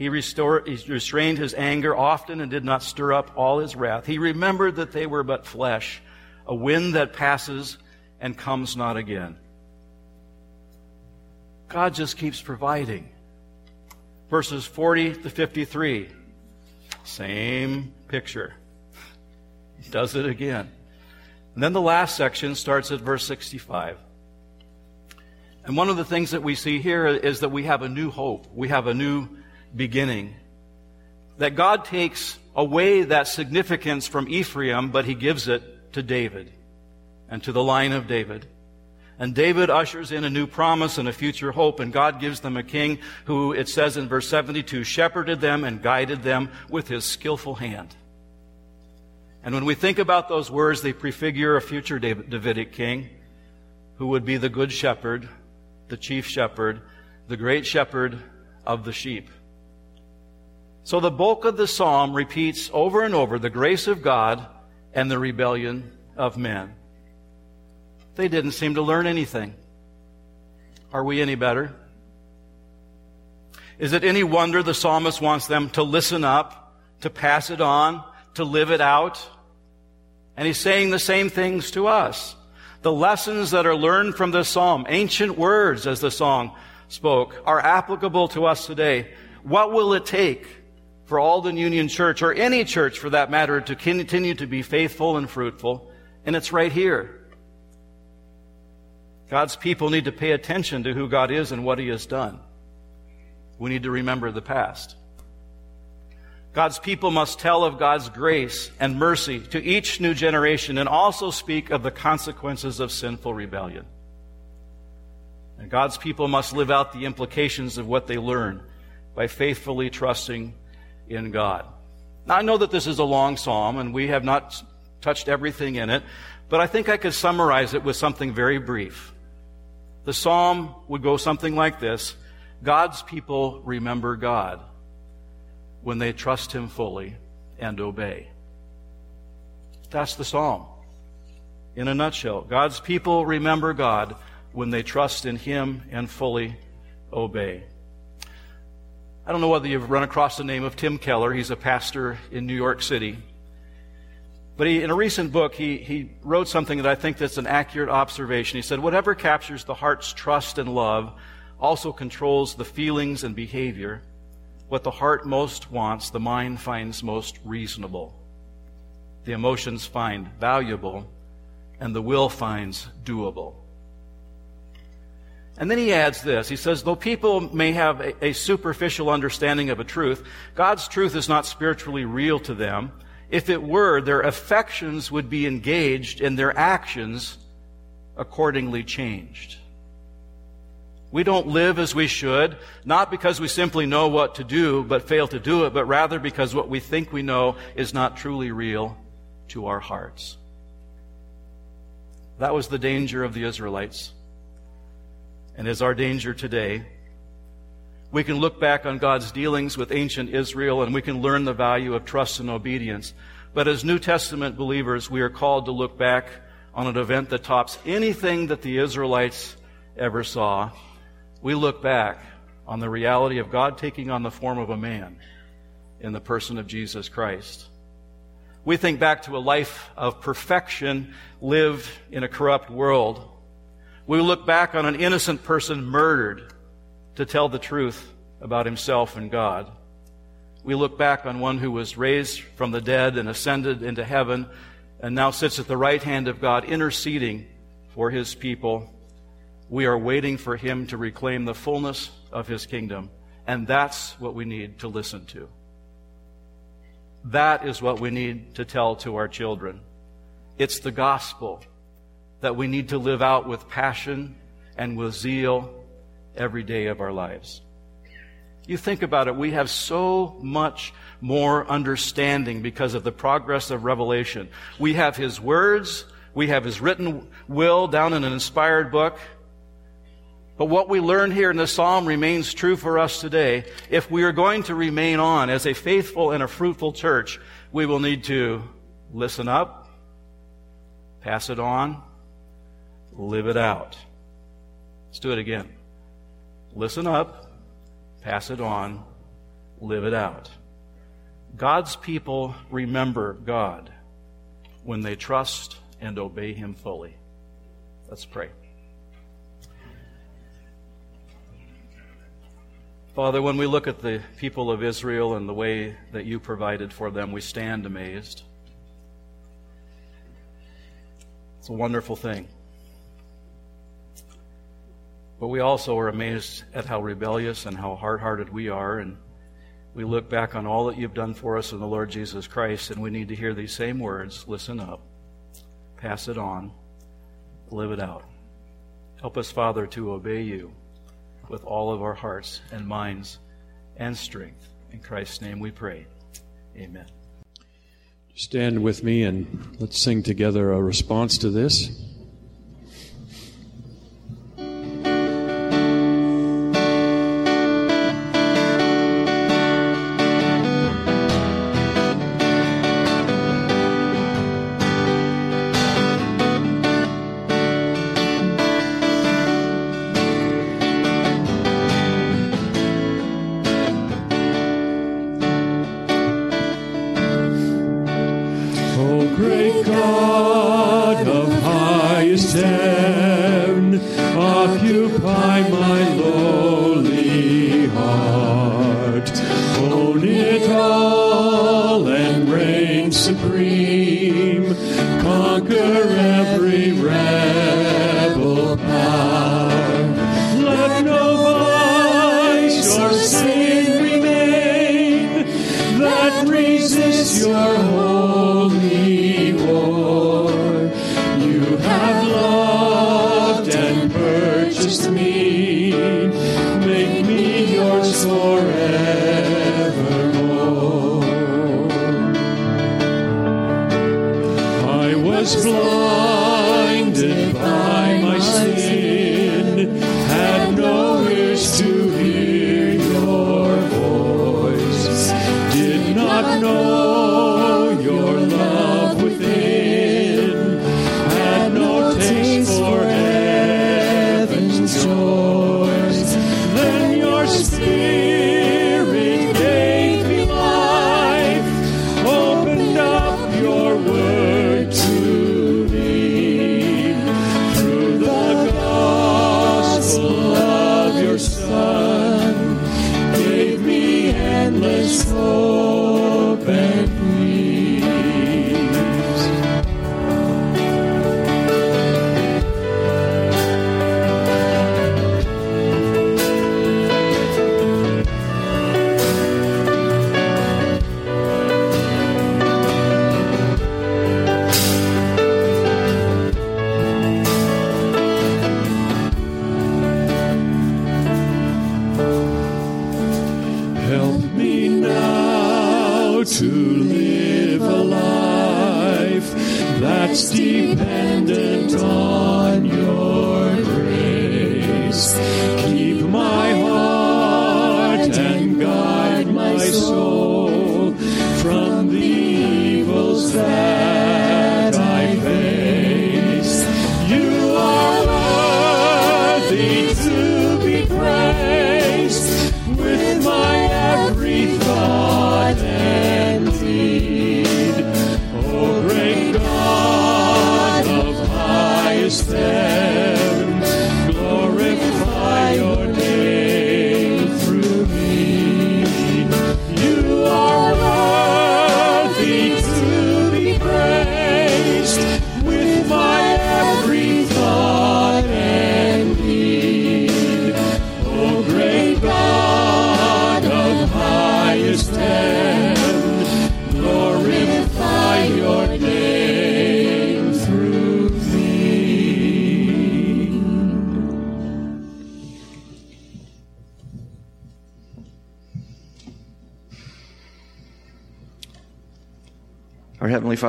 S14: He, restrained his anger often and did not stir up all his wrath. He remembered that they were but flesh, a wind that passes and comes not again. God just keeps providing. Verses 40 to 53. Same picture. He does it again. And then the last section starts at verse 65. And one of the things that we see here is that we have a new hope. We have a new beginning. That God takes away that significance from Ephraim, but he gives it to David and to the line of David. And David ushers in a new promise and a future hope, and God gives them a king who, it says in verse 72, shepherded them and guided them with his skillful hand. And when we think about those words, they prefigure a future Davidic king who would be the good shepherd, the chief shepherd, the great shepherd of the sheep. So the bulk of the psalm repeats over and over the grace of God and the rebellion of men. They didn't seem to learn anything. Are we any better? Is it any wonder the psalmist wants them to listen up, to pass it on, to live it out? And he's saying the same things to us. The lessons that are learned from this psalm, ancient words as the song spoke, are applicable to us today. What will it take for Aldan Union Church, or any church for that matter, to continue to be faithful and fruitful? And it's right here. God's people need to pay attention to who God is and what He has done. We need to remember the past. God's people must tell of God's grace and mercy to each new generation and also speak of the consequences of sinful rebellion. And God's people must live out the implications of what they learn by faithfully trusting in God. Now, I know that this is a long psalm and we have not touched everything in it, but I think I could summarize it with something very brief. The psalm would go something like this God's people remember God when they trust Him fully and obey. That's the psalm. In a nutshell, God's people remember God when they trust in Him and fully obey. I don't know whether you've run across the name of Tim Keller. He's a pastor in New York City. But he, in a recent book, he, he wrote something that I think that's an accurate observation. He said, Whatever captures the heart's trust and love also controls the feelings and behavior. What the heart most wants, the mind finds most reasonable. The emotions find valuable, and the will finds doable. And then he adds this. He says, though people may have a, a superficial understanding of a truth, God's truth is not spiritually real to them If it were, their affections would be engaged and their actions accordingly changed. We don't live as we should, not because we simply know what to do but fail to do it, but rather because what we think we know is not truly real to our hearts. That was the danger of the Israelites, and is our danger today. We can look back on God's dealings with ancient Israel and we can learn the value of trust and obedience. But as New Testament believers, we are called to look back on an event that tops anything that the Israelites ever saw. We look back on the reality of God taking on the form of a man in the person of Jesus Christ. We think back to a life of perfection lived in a corrupt world. We look back on an innocent person murdered to tell the truth about himself and God. We look back on one who was raised from the dead and ascended into heaven and now sits at the right hand of God interceding for his people. We are waiting for him to reclaim the fullness of his kingdom. And that's what we need to listen to. That is what we need to tell to our children. It's the gospel that we need to live out with passion and with zeal every day of our lives. You think about it, we have so much more understanding because of the progress of revelation. We have His words, we have His written will down in an inspired book. But what we learn here in the psalm remains true for us today. If we are going to remain on as a faithful and a fruitful church, we will need to listen up, pass it on, live it out. Let's do it again. Listen up, pass it on, live it out. God's people remember God when they trust and obey Him fully. Let's pray. Father, when we look at the people of Israel and the way that you provided for them, we stand amazed. It's a wonderful thing. But we also are amazed at how rebellious and how hard hearted we are. And we look back on all that you've done for us in the Lord Jesus Christ, and we need to hear these same words listen up, pass it on, live it out. Help us, Father, to obey you with all of our hearts and minds and strength. In Christ's name we pray. Amen.
S2: Stand with me and let's sing together a response to this.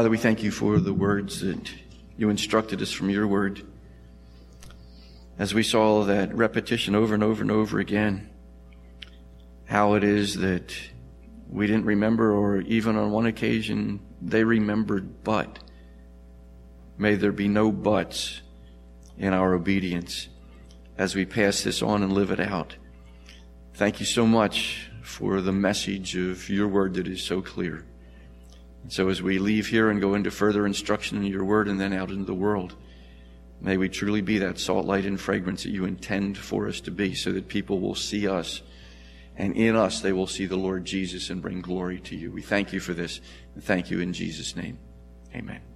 S13: Father, we thank you for the words that you instructed us from your word. As we saw that repetition over and over and over again, how it is that we didn't remember, or even on one occasion, they remembered, but may there be no buts in our obedience as we pass this on and live it out. Thank you so much for the message of your word that is so clear. So as we leave here and go into further instruction in your word and then out into the world, may we truly be that salt, light, and fragrance that you intend for us to be so that people will see us and in us they will see the Lord Jesus and bring glory to you. We thank you for this and thank you in Jesus' name. Amen.